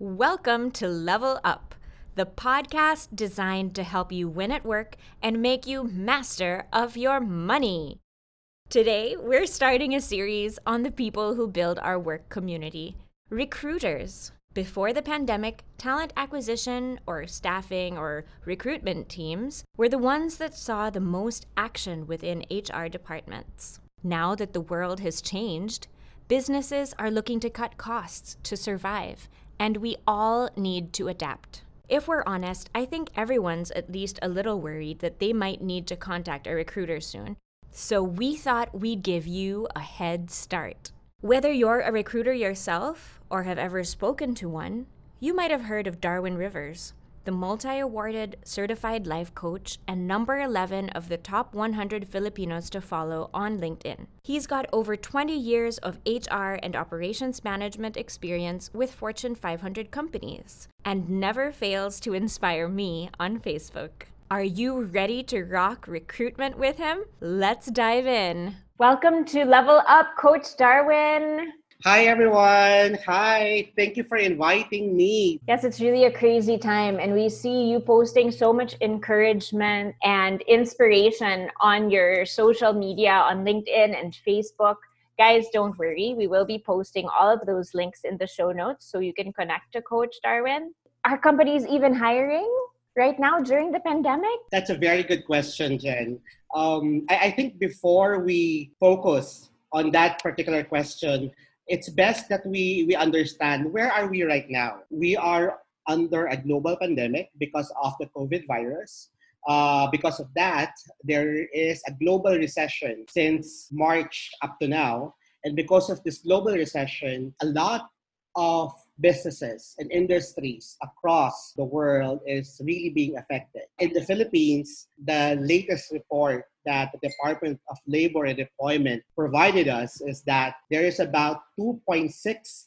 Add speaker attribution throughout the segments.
Speaker 1: Welcome to Level Up, the podcast designed to help you win at work and make you master of your money. Today, we're starting a series on the people who build our work community recruiters. Before the pandemic, talent acquisition or staffing or recruitment teams were the ones that saw the most action within HR departments. Now that the world has changed, businesses are looking to cut costs to survive and we all need to adapt. If we're honest, I think everyone's at least a little worried that they might need to contact a recruiter soon. So we thought we'd give you a head start. Whether you're a recruiter yourself or have ever spoken to one, you might have heard of Darwin Rivers the multi awarded certified life coach and number 11 of the top 100 Filipinos to follow on LinkedIn. He's got over 20 years of HR and operations management experience with Fortune 500 companies and never fails to inspire me on Facebook. Are you ready to rock recruitment with him? Let's dive in. Welcome to Level Up, Coach Darwin.
Speaker 2: Hi, everyone. Hi. Thank you for inviting me.
Speaker 1: Yes, it's really a crazy time. And we see you posting so much encouragement and inspiration on your social media, on LinkedIn and Facebook. Guys, don't worry. We will be posting all of those links in the show notes so you can connect to Coach Darwin. Are companies even hiring right now during the pandemic?
Speaker 2: That's a very good question, Jen. Um, I, I think before we focus on that particular question, it's best that we, we understand where are we right now. We are under a global pandemic because of the COVID virus. Uh, because of that, there is a global recession since March up to now. And because of this global recession, a lot of businesses and industries across the world is really being affected. In the Philippines, the latest report that the Department of Labor and Employment provided us is that there is about 2.6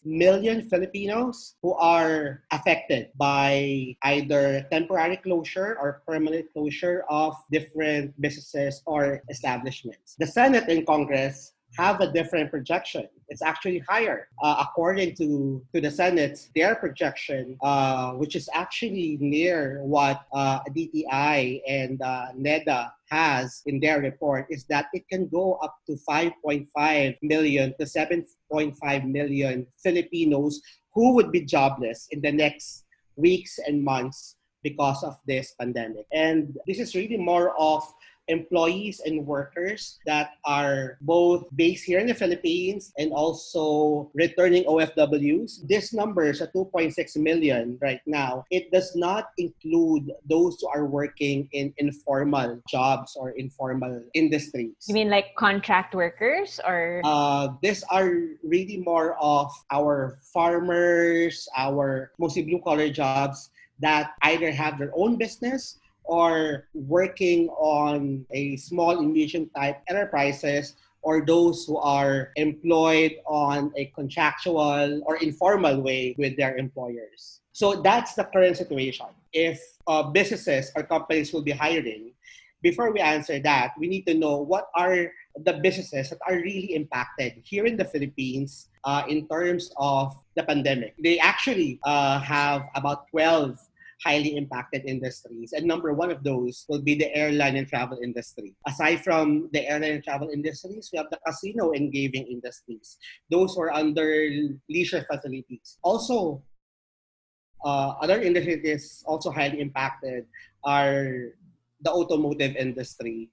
Speaker 2: million Filipinos who are affected by either temporary closure or permanent closure of different businesses or establishments. The Senate and Congress have a different projection. It's actually higher. Uh, according to, to the Senate, their projection, uh, which is actually near what uh, DTI and uh, NEDA has in their report, is that it can go up to 5.5 million to 7.5 million Filipinos who would be jobless in the next weeks and months because of this pandemic. And this is really more of employees and workers that are both based here in the Philippines and also returning OFWs. This number is at 2.6 million right now. It does not include those who are working in informal jobs or informal industries.
Speaker 1: You mean like contract workers or?
Speaker 2: Uh, these are really more of our farmers, our mostly blue collar jobs that either have their own business or working on a small and medium type enterprises or those who are employed on a contractual or informal way with their employers. So that's the current situation. If uh, businesses or companies will be hiring, before we answer that, we need to know what are the businesses that are really impacted here in the Philippines uh, in terms of the pandemic. They actually uh, have about 12 highly impacted industries. And number one of those will be the airline and travel industry. Aside from the airline and travel industries, we have the casino and gaming industries. Those are under leisure facilities. Also, uh, other industries also highly impacted are the automotive industry,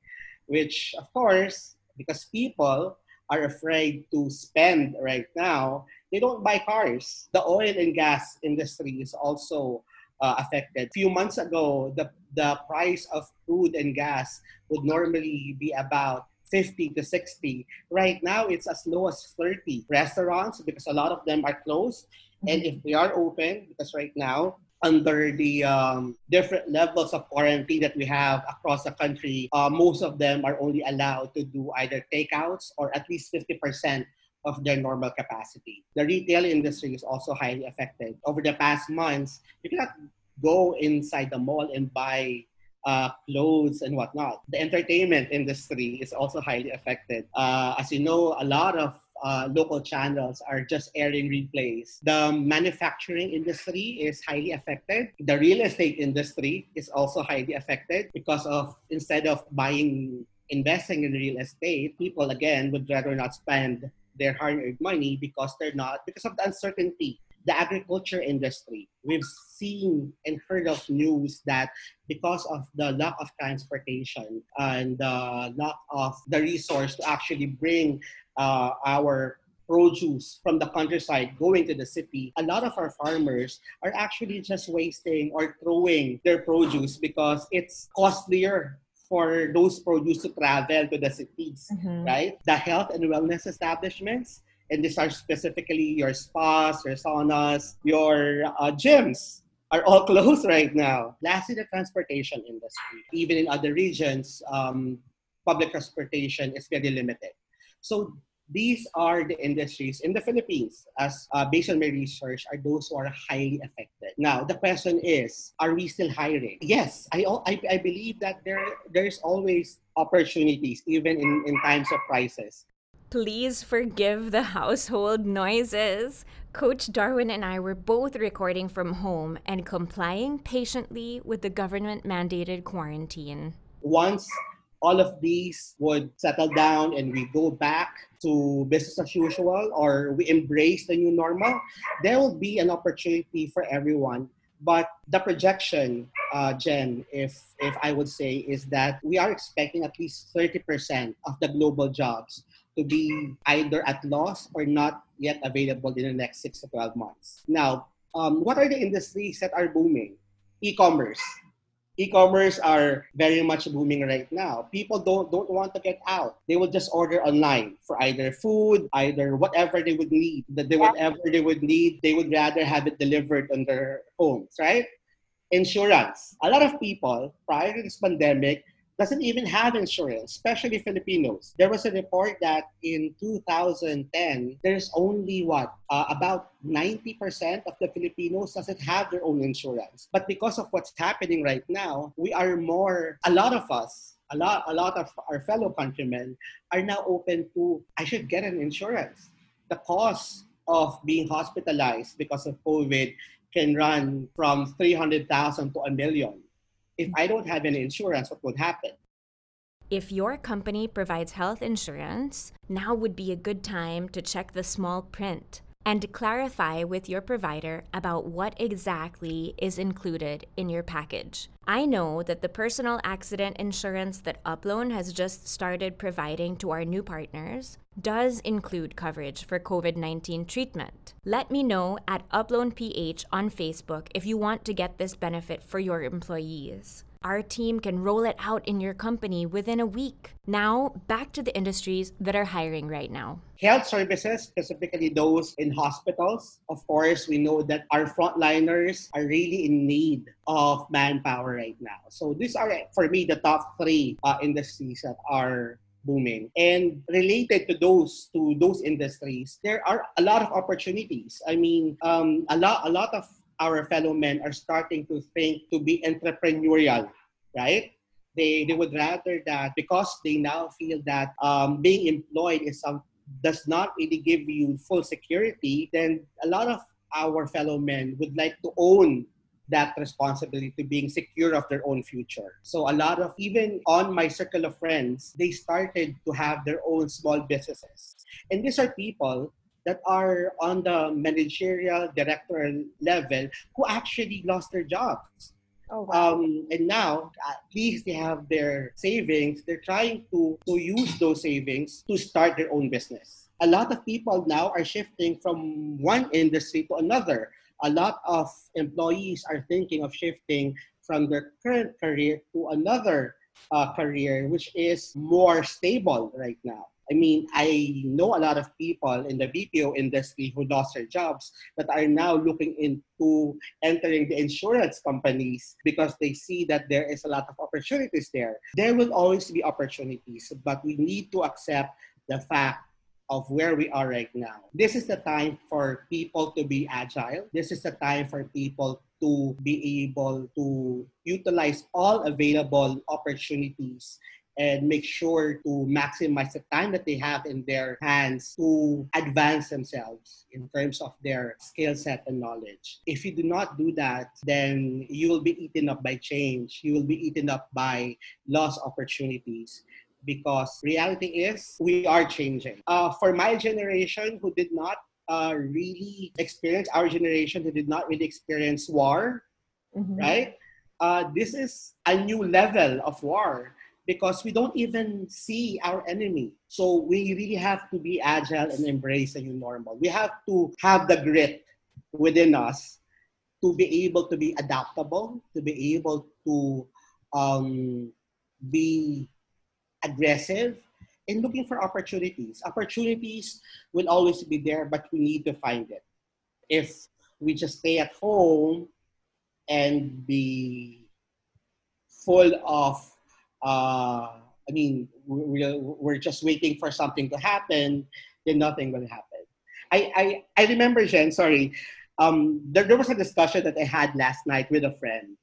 Speaker 2: which, of course, because people are afraid to spend right now, they don't buy cars. The oil and gas industry is also uh, affected. A few months ago, the, the price of food and gas would normally be about 50 to 60. Right now, it's as low as 30. Restaurants, because a lot of them are closed, and if they are open, because right now, under the um, different levels of quarantine that we have across the country, uh, most of them are only allowed to do either takeouts or at least 50% of their normal capacity. The retail industry is also highly affected. Over the past months, you cannot go inside the mall and buy uh, clothes and whatnot. The entertainment industry is also highly affected. Uh, as you know, a lot of uh, local channels are just airing replays. The manufacturing industry is highly affected. The real estate industry is also highly affected because of instead of buying, investing in real estate, people again would rather not spend their hard-earned money because they're not because of the uncertainty the agriculture industry. We've seen and heard of news that because of the lack of transportation and the lack of the resource to actually bring uh, our produce from the countryside going to the city, a lot of our farmers are actually just wasting or throwing their produce because it's costlier for those produce to travel to the cities, mm-hmm. right? The health and wellness establishments and these are specifically your spas, your saunas, your uh, gyms are all closed right now. Lastly, the transportation industry. Even in other regions, um, public transportation is very limited. So these are the industries in the Philippines, as uh, based on my research, are those who are highly affected. Now, the question is, are we still hiring? Yes, I, I, I believe that there there is always opportunities, even in, in times of crisis.
Speaker 3: Please forgive the household noises. Coach Darwin and I were both recording from home and complying patiently with the government mandated quarantine.
Speaker 2: Once all of these would settle down and we go back to business as usual or we embrace the new normal, there will be an opportunity for everyone. But the projection, uh, Jen, if, if I would say, is that we are expecting at least 30% of the global jobs to be either at loss or not yet available in the next six to 12 months. Now, um, what are the industries that are booming? E-commerce. E-commerce are very much booming right now. People don't don't want to get out. They will just order online for either food, either whatever they would need. That they whatever they would need, they would rather have it delivered on their homes, right? Insurance. A lot of people prior to this pandemic doesn't even have insurance, especially Filipinos. There was a report that in 2010, there's only what, uh, about 90% of the Filipinos doesn't have their own insurance. But because of what's happening right now, we are more, a lot of us, a lot, a lot of our fellow countrymen are now open to, I should get an insurance. The cost of being hospitalized because of COVID can run from 300,000 to a million if I don't have any insurance, what would happen?
Speaker 3: If your company provides health insurance, now would be a good time to check the small print and clarify with your provider about what exactly is included in your package. I know that the personal accident insurance that Uploan has just started providing to our new partners does include coverage for COVID 19 treatment. Let me know at UploanPH on Facebook if you want to get this benefit for your employees. Our team can roll it out in your company within a week. Now, back to the industries that are hiring right now.
Speaker 2: Health services, specifically those in hospitals. Of course, we know that our frontliners are really in need of manpower right now. So, these are, for me, the top three uh, industries that are booming and related to those to those industries there are a lot of opportunities i mean um, a lot a lot of our fellow men are starting to think to be entrepreneurial, right? They, they would rather that because they now feel that um, being employed is some does not really give you full security, then a lot of our fellow men would like to own that responsibility to being secure of their own future. So a lot of even on my circle of friends, they started to have their own small businesses. And these are people that are on the managerial director level who actually lost their jobs. Oh, wow. um, and now, at least they have their savings. They're trying to, to use those savings to start their own business. A lot of people now are shifting from one industry to another. A lot of employees are thinking of shifting from their current career to another uh, career, which is more stable right now. I mean, I know a lot of people in the BPO industry who lost their jobs that are now looking into entering the insurance companies because they see that there is a lot of opportunities there. There will always be opportunities, but we need to accept the fact of where we are right now. This is the time for people to be agile. This is the time for people to be able to utilize all available opportunities and make sure to maximize the time that they have in their hands to advance themselves in terms of their skill set and knowledge. If you do not do that, then you will be eaten up by change. You will be eaten up by lost opportunities because reality is we are changing. Uh, for my generation who did not uh, really experience, our generation who did not really experience war, mm-hmm. right? Uh, this is a new level of war because we don't even see our enemy. So we really have to be agile and embrace a new normal. We have to have the grit within us to be able to be adaptable, to be able to um, be aggressive, and looking for opportunities. Opportunities will always be there, but we need to find it. If we just stay at home and be full of uh, I mean, we're, we're just waiting for something to happen, then nothing will happen. I, I, I remember, Jen, sorry, um, there, there was a discussion that I had last night with a friend.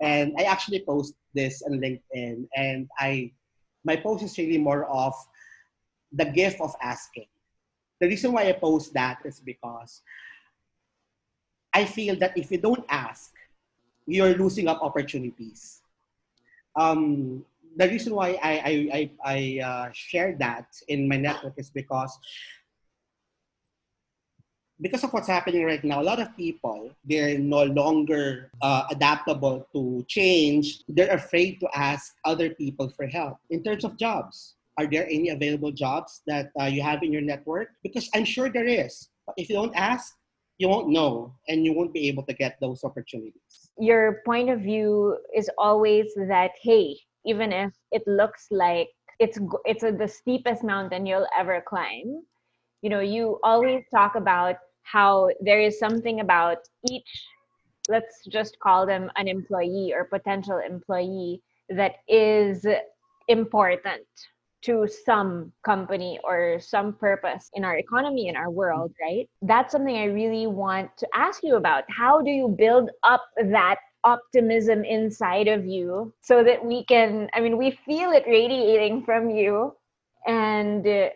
Speaker 2: And I actually post this on LinkedIn. And I, my post is really more of the gift of asking. The reason why I post that is because I feel that if you don't ask, you're losing up opportunities. Um, the reason why I I I, I uh, share that in my network is because because of what's happening right now, a lot of people they're no longer uh, adaptable to change. They're afraid to ask other people for help in terms of jobs. Are there any available jobs that uh, you have in your network? Because I'm sure there is. But if you don't ask, you won't know, and you won't be able to get those opportunities.
Speaker 3: Your point of view is always that hey, even if it looks like it's it's a, the steepest mountain you'll ever climb you know you always talk about how there is something about each let's just call them an employee or potential employee that is important to some company or some purpose in our economy in our world right? That's something i really want to ask you about. How do you build up that optimism inside of you so that we can i mean we feel it radiating from you and uh,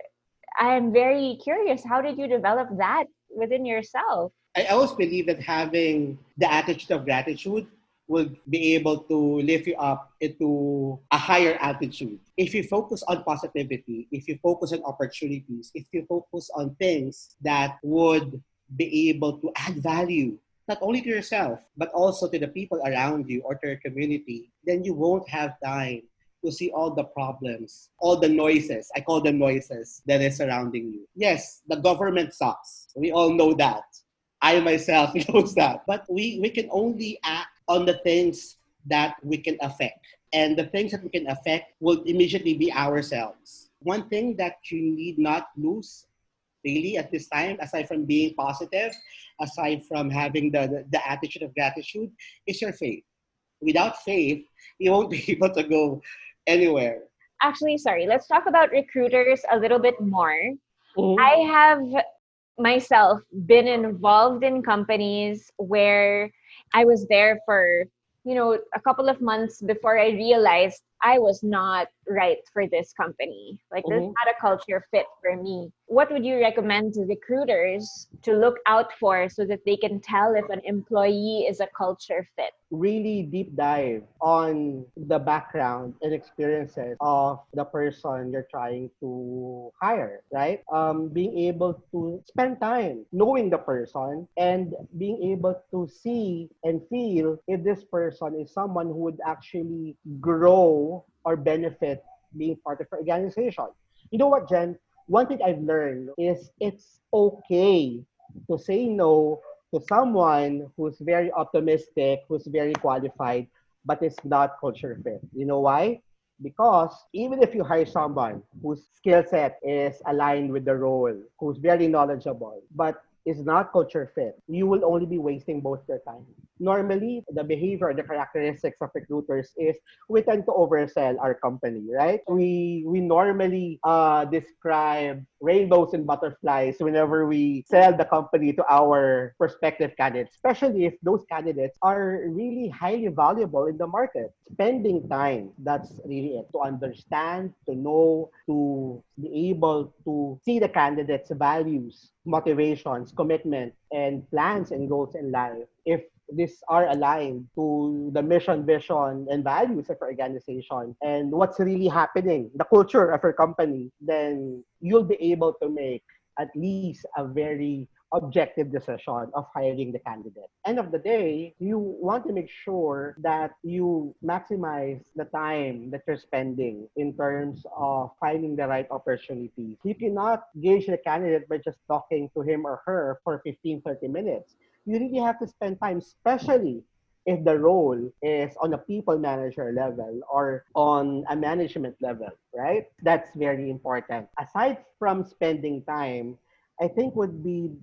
Speaker 3: i am very curious how did you develop that within yourself
Speaker 2: i always believe that having the attitude of gratitude will be able to lift you up into a higher altitude. If you focus on positivity, if you focus on opportunities, if you focus on things that would be able to add value not only to yourself, but also to the people around you or to your community, then you won't have time to see all the problems, all the noises. I call them noises that is surrounding you. Yes, the government sucks. We all know that. I myself knows that. But we, we can only act on the things that we can affect. And the things that we can affect will immediately be ourselves. One thing that you need not lose really at this time, aside from being positive, aside from having the, the, the attitude of gratitude, is your faith. Without faith, you won't be able to go anywhere.
Speaker 3: Actually, sorry, let's talk about recruiters a little bit more. Mm-hmm. I have myself been involved in companies where I was there for, you know, a couple of months before I realized I was not right for this company. Like, mm-hmm. there's not a culture fit for me what would you recommend to recruiters to look out for so that they can tell if an employee is a culture fit?
Speaker 2: Really deep dive on the background and experiences of the person you're trying to hire, right? Um, being able to spend time knowing the person and being able to see and feel if this person is someone who would actually grow or benefit being part of your organization. You know what, Jen? one thing I've learned is it's okay to say no to someone who's very optimistic, who's very qualified, but it's not culture fit. You know why? Because even if you hire someone whose skill set is aligned with the role, who's very knowledgeable, but is not culture fit, you will only be wasting both your time. Normally, the behavior, the characteristics of recruiters is we tend to oversell our company, right? We we normally uh, describe rainbows and butterflies whenever we sell the company to our prospective candidates, especially if those candidates are really highly valuable in the market. Spending time, that's really it. To understand, to know, to be able to see the candidate's values, motivations, commitment, and plans and goals in life. If these are aligned to the mission, vision, and values of your organization and what's really happening, the culture of your company, then you'll be able to make at least a very objective decision of hiring the candidate. End of the day, you want to make sure that you maximize the time that you're spending in terms of finding the right opportunity. You cannot gauge the candidate by just talking to him or her for 15, 30 minutes. You really have to spend time, especially if the role is on a people manager level or on a management level, right? That's very important. Aside from spending time, I think would be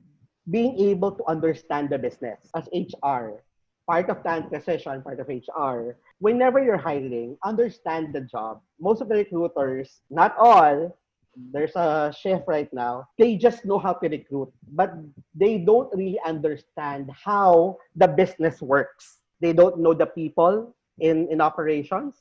Speaker 2: being able to understand the business as HR, part of talent acquisition, part of HR. Whenever you're hiring, understand the job. Most of the recruiters, not all, there's a chef right now. They just know how to recruit, but they don't really understand how the business works. They don't know the people in, in operations.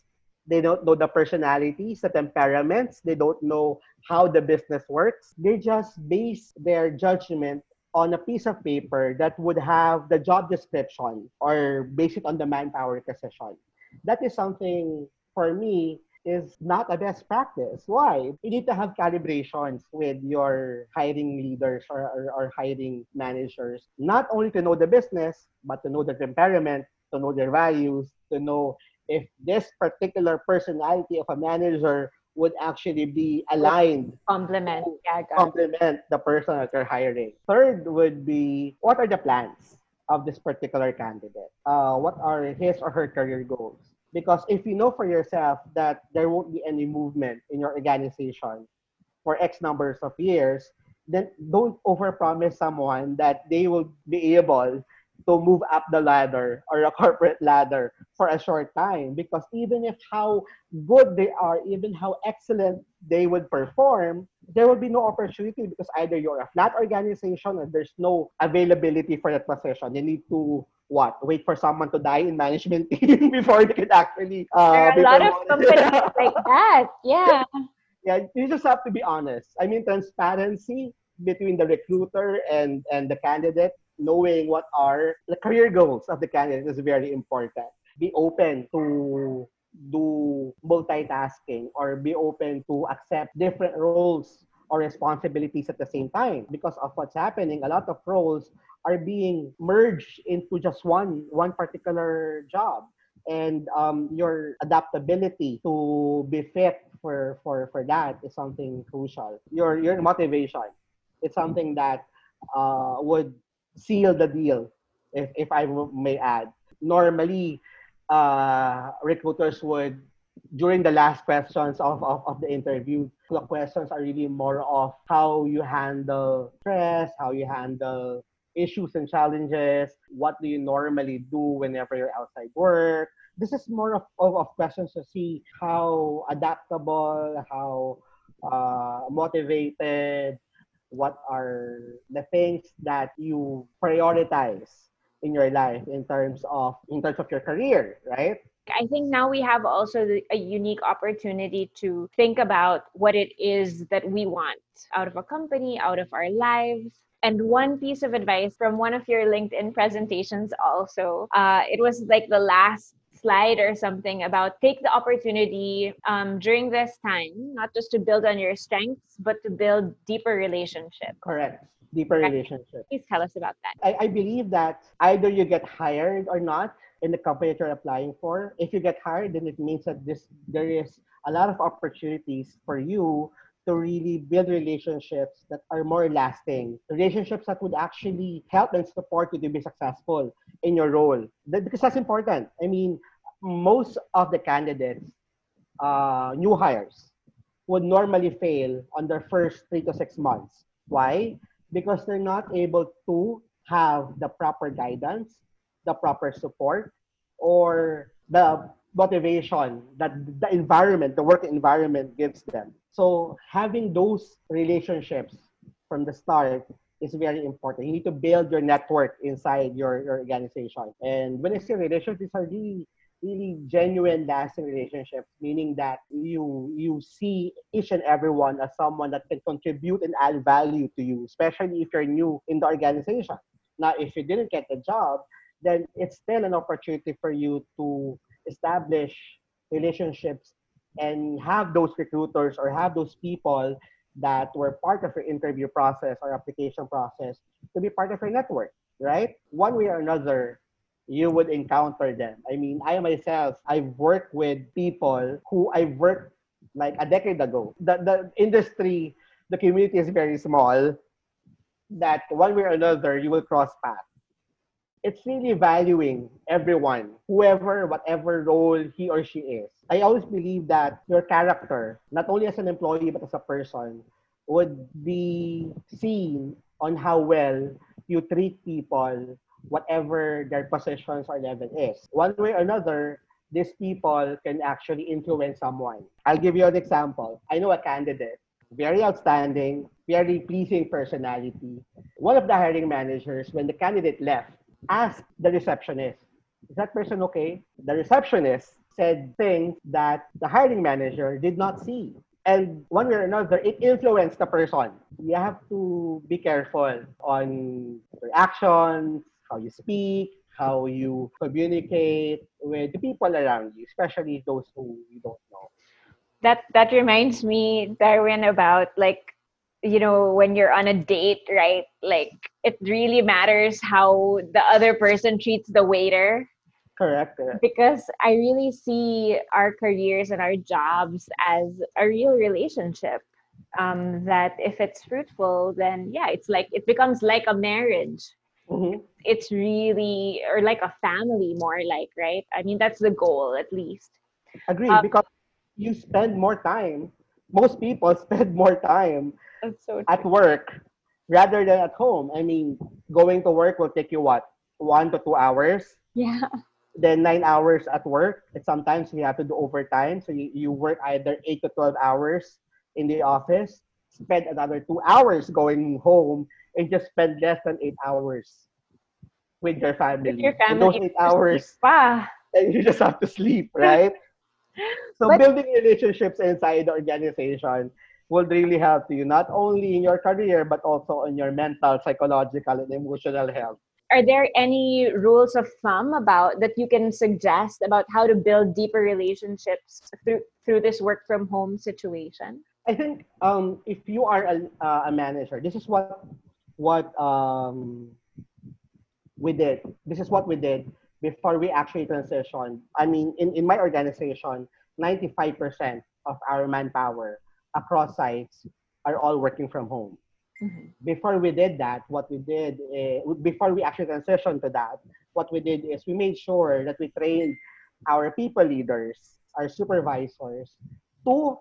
Speaker 2: They don't know the personalities, the temperaments. They don't know how the business works. They just base their judgment on a piece of paper that would have the job description or based on the manpower requisition. That is something for me is not a best practice. Why? You need to have calibrations with your hiring leaders or, or, or hiring managers, not only to know the business, but to know their temperament, to know their values, to know if this particular personality of a manager would actually be aligned
Speaker 3: complement. yeah,
Speaker 2: complement the person that you're hiring. Third would be what are the plans of this particular candidate? Uh, what are his or her career goals because if you know for yourself that there won't be any movement in your organization for x numbers of years then don't overpromise someone that they will be able to move up the ladder or a corporate ladder for a short time. Because even if how good they are even how excellent they would perform there will be no opportunity because either you're a flat organization and there's no availability for that position. You need to what wait for someone to die in management team before they can actually
Speaker 3: uh, there are a lot of companies like that yeah.
Speaker 2: Yeah you just have to be honest. I mean transparency between the recruiter and and the candidate knowing what are the career goals of the candidate is very important. Be open to do multitasking or be open to accept different roles or responsibilities at the same time because of what's happening. A lot of roles are being merged into just one one particular job and um, your adaptability to be fit for, for, for that is something crucial your your motivation is something that uh, would seal the deal, if, if I may add. Normally, uh, recruiters would, during the last questions of, of, of the interview, the questions are really more of how you handle stress, how you handle issues and challenges, what do you normally do whenever you're outside work. This is more of, of, of questions to see how adaptable, how uh, motivated, what are the things that you prioritize in your life in terms of in terms of your career right
Speaker 3: I think now we have also a unique opportunity to think about what it is that we want out of a company, out of our lives. And one piece of advice from one of your LinkedIn presentations also, uh, it was like the last slide or something about take the opportunity um, during this time, not just to build on your strengths, but to build deeper relationships.
Speaker 2: Correct. Deeper okay. relationships.
Speaker 3: Please tell us about that.
Speaker 2: I, I believe that either you get hired or not in the company that you're applying for. If you get hired, then it means that this there is a lot of opportunities for you to really build relationships that are more lasting, relationships that would actually help and support you to be successful in your role. That, Because that's important. I mean, most of the candidates, uh, new hires, would normally fail on their first three to six months. Why? because they're not able to have the proper guidance, the proper support, or the motivation that the environment, the work environment gives them. So having those relationships from the start is very important. You need to build your network inside your, your organization. And when I say relationships, these are really really genuine lasting relationships meaning that you you see each and everyone as someone that can contribute and add value to you especially if you're new in the organization now if you didn't get the job then it's still an opportunity for you to establish relationships and have those recruiters or have those people that were part of your interview process or application process to be part of your network, right? One way or another, you would encounter them. I mean, I myself, I've worked with people who I worked like a decade ago. The, the industry, the community is very small that one way or another you will cross paths it's really valuing everyone, whoever, whatever role he or she is. I always believe that your character, not only as an employee but as a person, would be seen on how well you treat people, whatever their positions or level is. One way or another, these people can actually influence someone. I'll give you an example. I know a candidate, very outstanding, very pleasing personality. One of the hiring managers, when the candidate left, asked the receptionist, is that person okay? The receptionist said things that the hiring manager did not see. And one way or another, it influenced the person. You have to be careful on your actions, how you speak, how you communicate with the people around you, especially those who you don't know.
Speaker 3: That that reminds me, Darwin, about like you know when you're on a date right like it really matters how the other person treats the waiter
Speaker 2: correct, correct.
Speaker 3: because i really see our careers and our jobs as a real relationship um, that if it's fruitful then yeah it's like it becomes like a marriage
Speaker 2: mm-hmm.
Speaker 3: it's really or like a family more like right i mean that's the goal at least
Speaker 2: agree um, because you spend more time most people spend more time
Speaker 3: so
Speaker 2: at work rather than at home. I mean, going to work will take you what? One to two hours?
Speaker 3: Yeah.
Speaker 2: Then nine hours at work. And sometimes we have to do overtime. So you, you work either eight to 12 hours in the office, spend another two hours going home, and just spend less than eight hours with your family.
Speaker 3: With your family.
Speaker 2: And those eight hours.
Speaker 3: Pa.
Speaker 2: And you just have to sleep, right? so but, building relationships inside the organization will really help you not only in your career but also in your mental, psychological, and emotional health.
Speaker 3: Are there any rules of thumb about that you can suggest about how to build deeper relationships through through this work from home situation?
Speaker 2: I think um, if you are a, uh, a manager, this is what what um, we did. This is what we did before we actually transitioned. I mean, in, in my organization, 95% of our manpower across sites are all working from home. Mm-hmm. Before we did that, what we did, uh, before we actually transitioned to that, what we did is we made sure that we trained our people leaders, our supervisors, to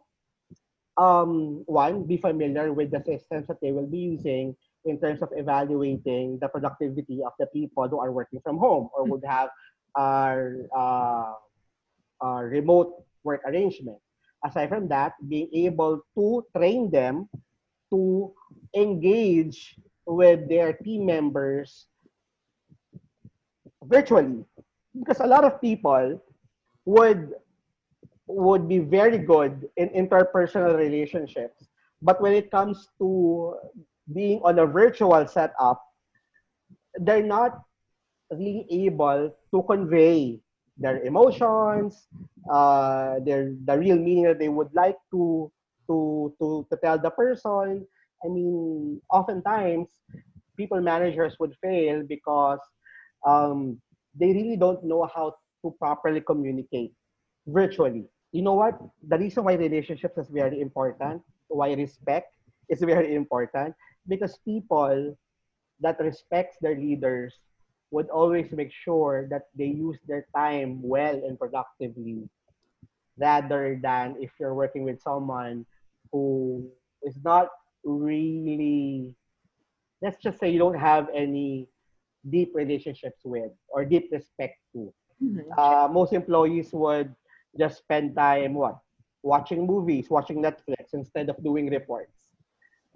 Speaker 2: um, one, be familiar with the systems that they will be using in terms of evaluating the productivity of the people who are working from home or would have our uh, uh, remote work arrangement aside from that, being able to train them to engage with their team members virtually. Because a lot of people would would be very good in interpersonal relationships. But when it comes to being on a virtual setup, they're not really able to convey their emotions, uh, their the real meaning that they would like to to to to tell the person. I mean, oftentimes people managers would fail because um, they really don't know how to properly communicate virtually. You know what? The reason why relationships is very important, why respect is very important, because people that respects their leaders would always make sure that they use their time well and productively rather than if you're working with someone who is not really let's just say you don't have any deep relationships with or deep respect to.
Speaker 3: Mhm.
Speaker 2: Uh, most employees would just spend time what watching movies, watching Netflix instead of doing reports.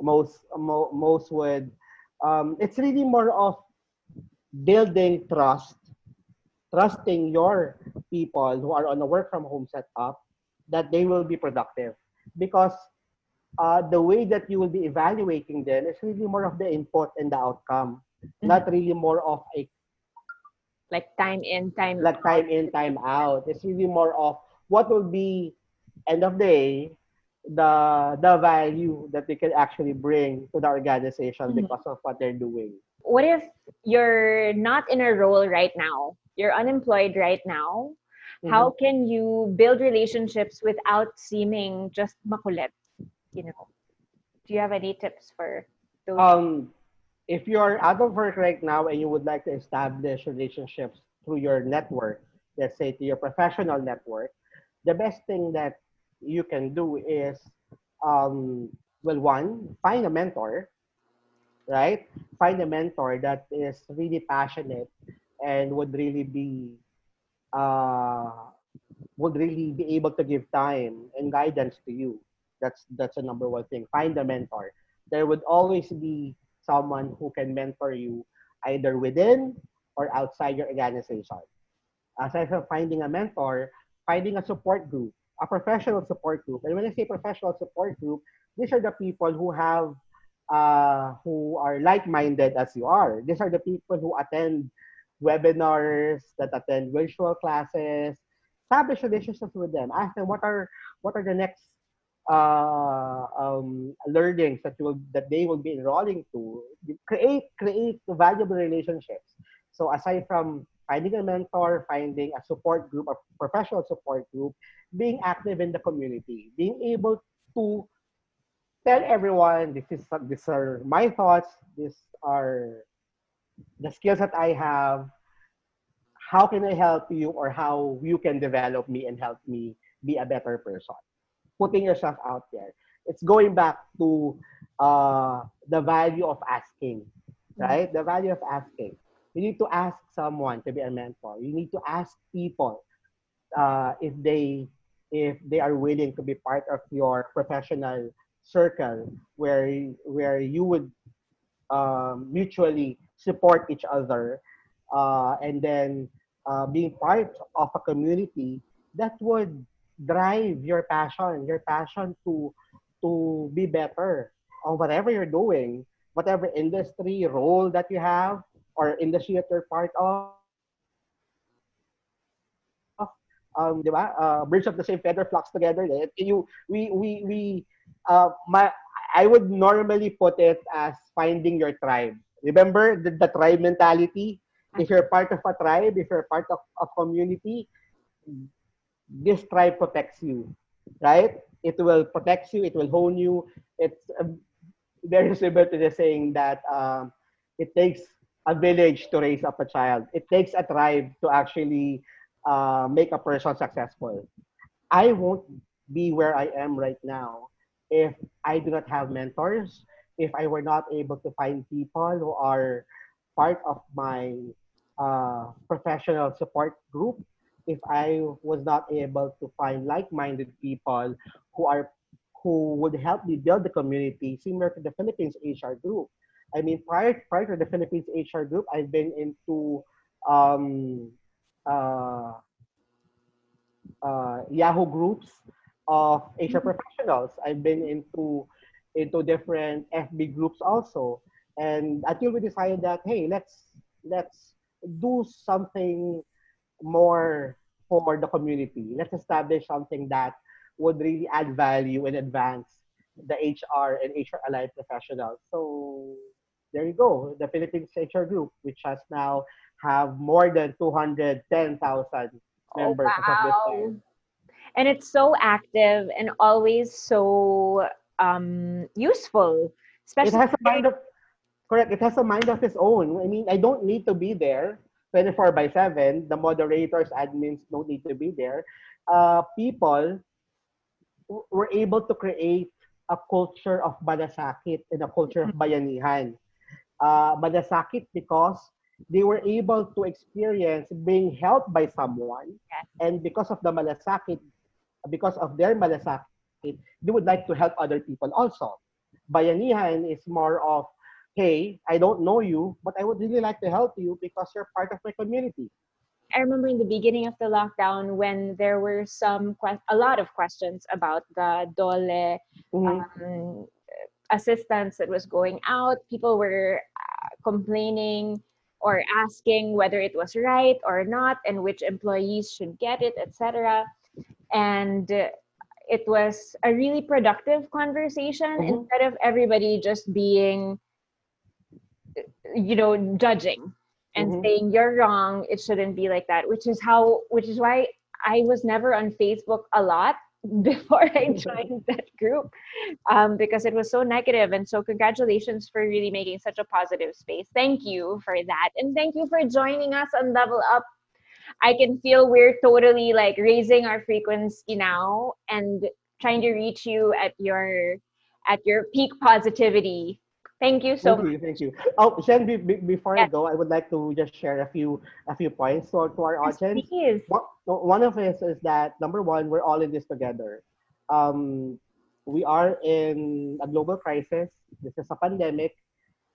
Speaker 2: Most mo- most would. Um, it's really more of building trust, trusting your people who are on a work from home setup that they will be productive because uh, the way that you will be evaluating them is really more of the input and the outcome, not really more of a
Speaker 3: Like time in, time
Speaker 2: like time in, time out. It's really more of what will be end of the day the the value that they can actually bring to the organization
Speaker 3: Mhm.
Speaker 2: because of what they're doing.
Speaker 3: What if you're not in a role right now? You're unemployed right now. How can you build relationships without seeming just makulit? You know, do you have any tips for those?
Speaker 2: um if you're out of work right now and you would like to establish relationships through your network let's say to your professional network the best thing that you can do is um well one find a mentor right find a mentor that is really passionate and would really be uh would really be able to give time and guidance to you that's that's a number one thing find a mentor there would always be someone who can mentor you either within or outside your organization. Aside from finding a mentor, finding a support group, a professional support group. And when I say professional support group, these are the people who have uh, who are like-minded as you are. These are the people who attend webinars, that attend virtual classes, establish relationships with them. Ask them what are what are the next uh, um, learnings that you will that they will be enrolling to. Create create valuable relationships. So aside from finding a mentor, finding a support group, a professional support group, being active in the community, being able to tell everyone this is these are my thoughts, these are the skills that I have. How can I help you, or how you can develop me and help me be a better person? Putting yourself out there. It's going back to uh, the value of asking, right? The value of asking. You need to ask someone to be a mentor. You need to ask people uh, if they if they are willing to be part of your professional circle where where you would um, mutually support each other uh, and then uh, being part of a community that would drive your passion your passion to to be better on whatever you're doing whatever industry role that you have or industry that you're part of um, di ba? Uh, birds of the same feather flocks together. eh. You, we, we, we, uh, my, I would normally put it as finding your tribe. Remember the, the tribe mentality? If you're part of a tribe, if you're part of a community, this tribe protects you, right? It will protect you. It will hone you. It's uh, very similar to the saying that um, it takes a village to raise up a child. It takes a tribe to actually uh, make a person successful. I won't be where I am right now if I do not have mentors, if I were not able to find people who are part of my uh, professional support group, if I was not able to find like-minded people who are who would help me build the community similar to the Philippines HR group. I mean, prior prior to the Philippines HR group, I've been into um, Uh, uh, Yahoo groups of HR mm-hmm. professionals. I've been into into different FB groups also, and until we decided that hey, let's let's do something more for the community. Let's establish something that would really add value and advance the HR and HR allied professionals. So there you go, the Philippines HR Group, which has now have more than 210,000 members as of.
Speaker 3: And it's so active and always so um, useful,
Speaker 2: It
Speaker 3: especially
Speaker 2: has a mind of correct. It has a mind of its own. I mean, I don't need to be there 24 by 7. The moderators, admins don't need to be there. Uh, people were able to create a culture of malasakit and a culture of bayanihan. Uh, malasakit because they were able to experience being helped by someone.
Speaker 3: Yes.
Speaker 2: And because of the malasakit, because of their malasakit, they would like to help other people also. Bayanihan is more of, hey, I don't know you, but I would really like to help you because you're part of my community.
Speaker 3: I remember in the beginning of the lockdown when there were some que- a lot of questions about the DOLE
Speaker 2: Mhm.
Speaker 3: um, assistance that was going out. People were uh, complaining or asking whether it was right or not and which employees should get it, etc. And uh, it was a really productive conversation
Speaker 2: Mhm.
Speaker 3: instead of everybody just being, you know, judging and
Speaker 2: Mhm.
Speaker 3: saying you're wrong. It shouldn't be like that. Which is how, which is why I was never on Facebook a lot before I joined that group um, because it was so negative. And so, congratulations for really making such a positive space. Thank you for that. And thank you for joining us on Level Up. I can feel we're totally like raising our frequency now and trying to reach you at your at your peak positivity. Thank you so
Speaker 2: thank
Speaker 3: much.
Speaker 2: you, thank you. Oh, Jen, be, be, before I go, I would like to just share a few a few points to, to our
Speaker 3: Yes,
Speaker 2: audience.
Speaker 3: please.
Speaker 2: One one of it is that number one, we're all in this together. Um, we are in a global crisis. This is a pandemic.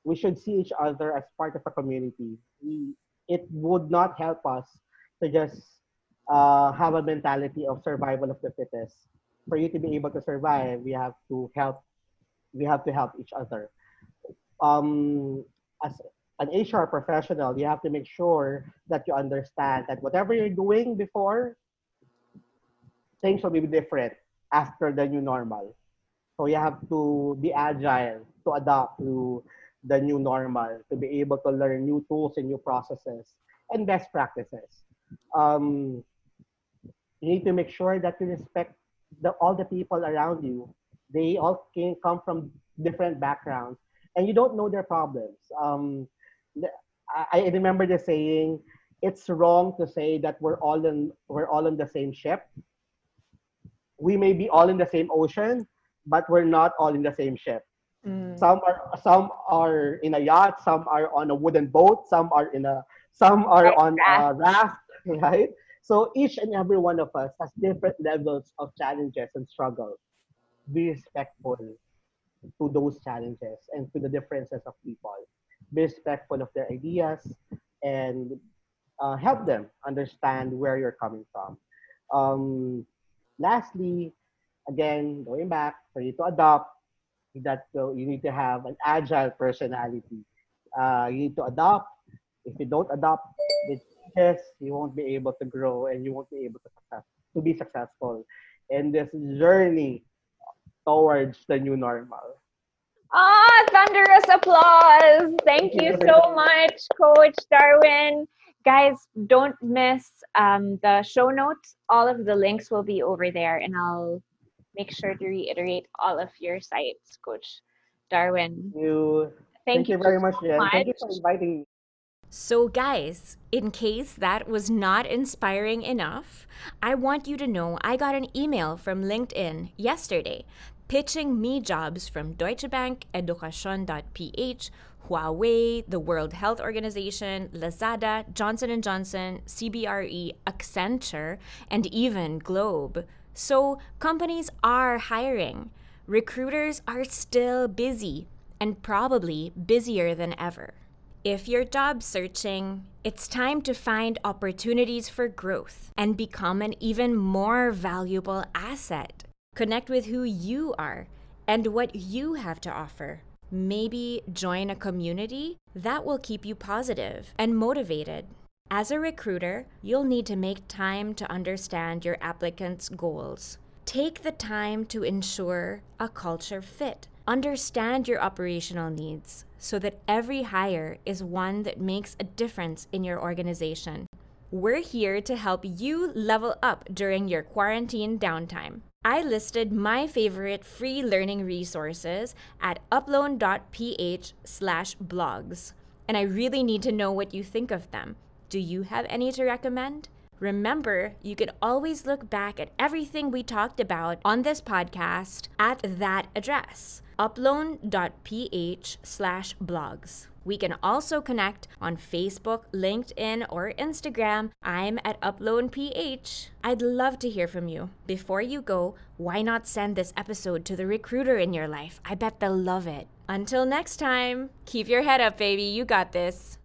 Speaker 2: We should see each other as part of a community. We, it would not help us to just uh, have a mentality of survival of the fittest. For you to be able to survive, we have to help. We have to help each other. Um, as an HR professional, you have to make sure that you understand that whatever you're doing before, things will be different after the new normal. So you have to be agile to adapt to the new normal, to be able to learn new tools and new processes and best practices. Um, you need to make sure that you respect the, all the people around you. They all can come from different backgrounds, and you don't know their problems. Um, I, I remember the saying, "It's wrong to say that we're all in we're all on the same ship. We may be all in the same ocean, but we're not all in the same ship.
Speaker 3: Mm.
Speaker 2: Some are some are in a yacht, some are on a wooden boat, some are in a some are
Speaker 3: Right,
Speaker 2: on a raft, right? So each and every one of us has different levels of challenges and struggles. Be respectful to those challenges and to the differences of people. Be respectful of their ideas and uh, help them understand where you're coming from. Um, lastly, again, going back, for you to adopt, that uh, you need to have an agile personality. Uh, you need to adopt. If you don't adopt the changes, you won't be able to grow and you won't be able to, to be successful in this journey towards the new normal.
Speaker 3: Ah, thunderous applause. Thank you so much, Coach Darwin. Guys, don't miss um, the show notes. All of the links will be over there, and I'll make sure to reiterate all of your sites, Coach Darwin.
Speaker 2: Thank you.
Speaker 3: Thank,
Speaker 2: you very much, Jen. Thank you for inviting me.
Speaker 3: So, guys, in case that was not inspiring enough, I want you to know I got an email from LinkedIn yesterday pitching me jobs from Deutsche Bank, Edukasyon.ph, Huawei, the World Health Organization, Lazada, Johnson & Johnson, CBRE, Accenture, and even Globe. So, companies are hiring. Recruiters are still busy and probably busier than ever. If you're job searching, it's time to find opportunities for growth and become an even more valuable asset. Connect with who you are and what you have to offer. Maybe join a community that will keep you positive and motivated. As a recruiter, you'll need to make time to understand your applicant's goals. Take the time to ensure a culture fit. Understand your operational needs so that every hire is one that makes a difference in your organization. We're here to help you level up during your quarantine downtime. I listed my favorite free learning resources at uploan.ph slash blogs, and I really need to know what you think of them. Do you have any to recommend? Remember, you can always look back at everything we talked about on this podcast at that address, uploan.ph slash blogs.
Speaker 1: We can also connect on Facebook, LinkedIn, or Instagram. I'm at UploanPH. I'd love to hear from you. Before you go, why not send this episode to the recruiter in your life? I bet they'll love it. Until next time, keep your head up, baby. You got this.